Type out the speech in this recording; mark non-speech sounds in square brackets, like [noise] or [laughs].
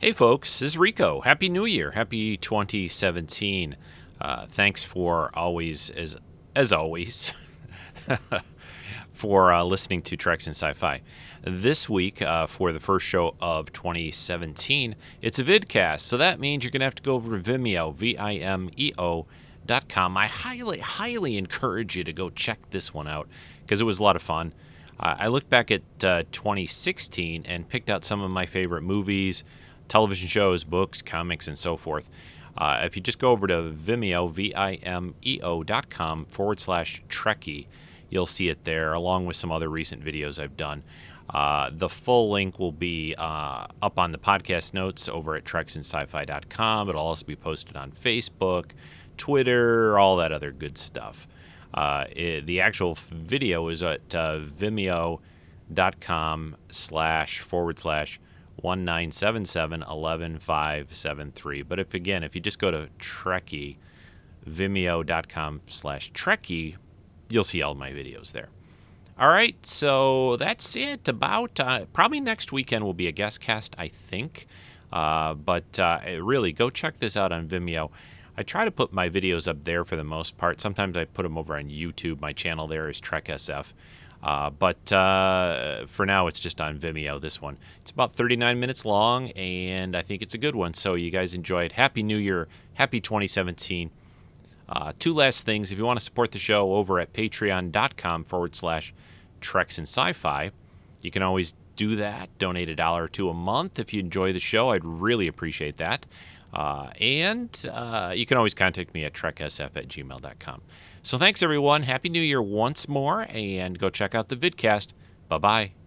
Hey, folks, this is Rico. Happy New Year. Happy 2017. Uh, thanks for always, as, as always, [laughs] for uh, listening to Treks in Sci Fi. This week, uh, for the first show of 2017, it's a vidcast. So that means you're going to have to go over to Vimeo, V I M E O. Dot com. I highly, highly encourage you to go check this one out because it was a lot of fun. Uh, I looked back at uh, 2016 and picked out some of my favorite movies, television shows, books, comics, and so forth. Uh, if you just go over to Vimeo, V I M E O dot com forward slash Trekkie, you'll see it there, along with some other recent videos I've done. Uh, the full link will be uh, up on the podcast notes over at treksinsci-fi.com. It'll also be posted on Facebook, Twitter, all that other good stuff. Uh, it, the actual video is at uh, vimeo.com slash forward slash 1977 11573. But if again, if you just go to Trekkie, vimeo.com slash Trekkie, you'll see all my videos there. All right, so that's it. About uh, probably next weekend will be a guest cast, I think. Uh, but uh, really, go check this out on Vimeo. I try to put my videos up there for the most part. Sometimes I put them over on YouTube. My channel there is Trek SF. Uh, but uh, for now, it's just on Vimeo, this one. It's about 39 minutes long, and I think it's a good one. So you guys enjoy it. Happy New Year. Happy 2017. Uh, two last things. If you want to support the show over at patreon.com forward slash Treks and Sci Fi, you can always do that. Donate a dollar or two a month if you enjoy the show. I'd really appreciate that. Uh, and uh, you can always contact me at treksf at gmail.com. So thanks, everyone. Happy New Year once more, and go check out the vidcast. Bye bye.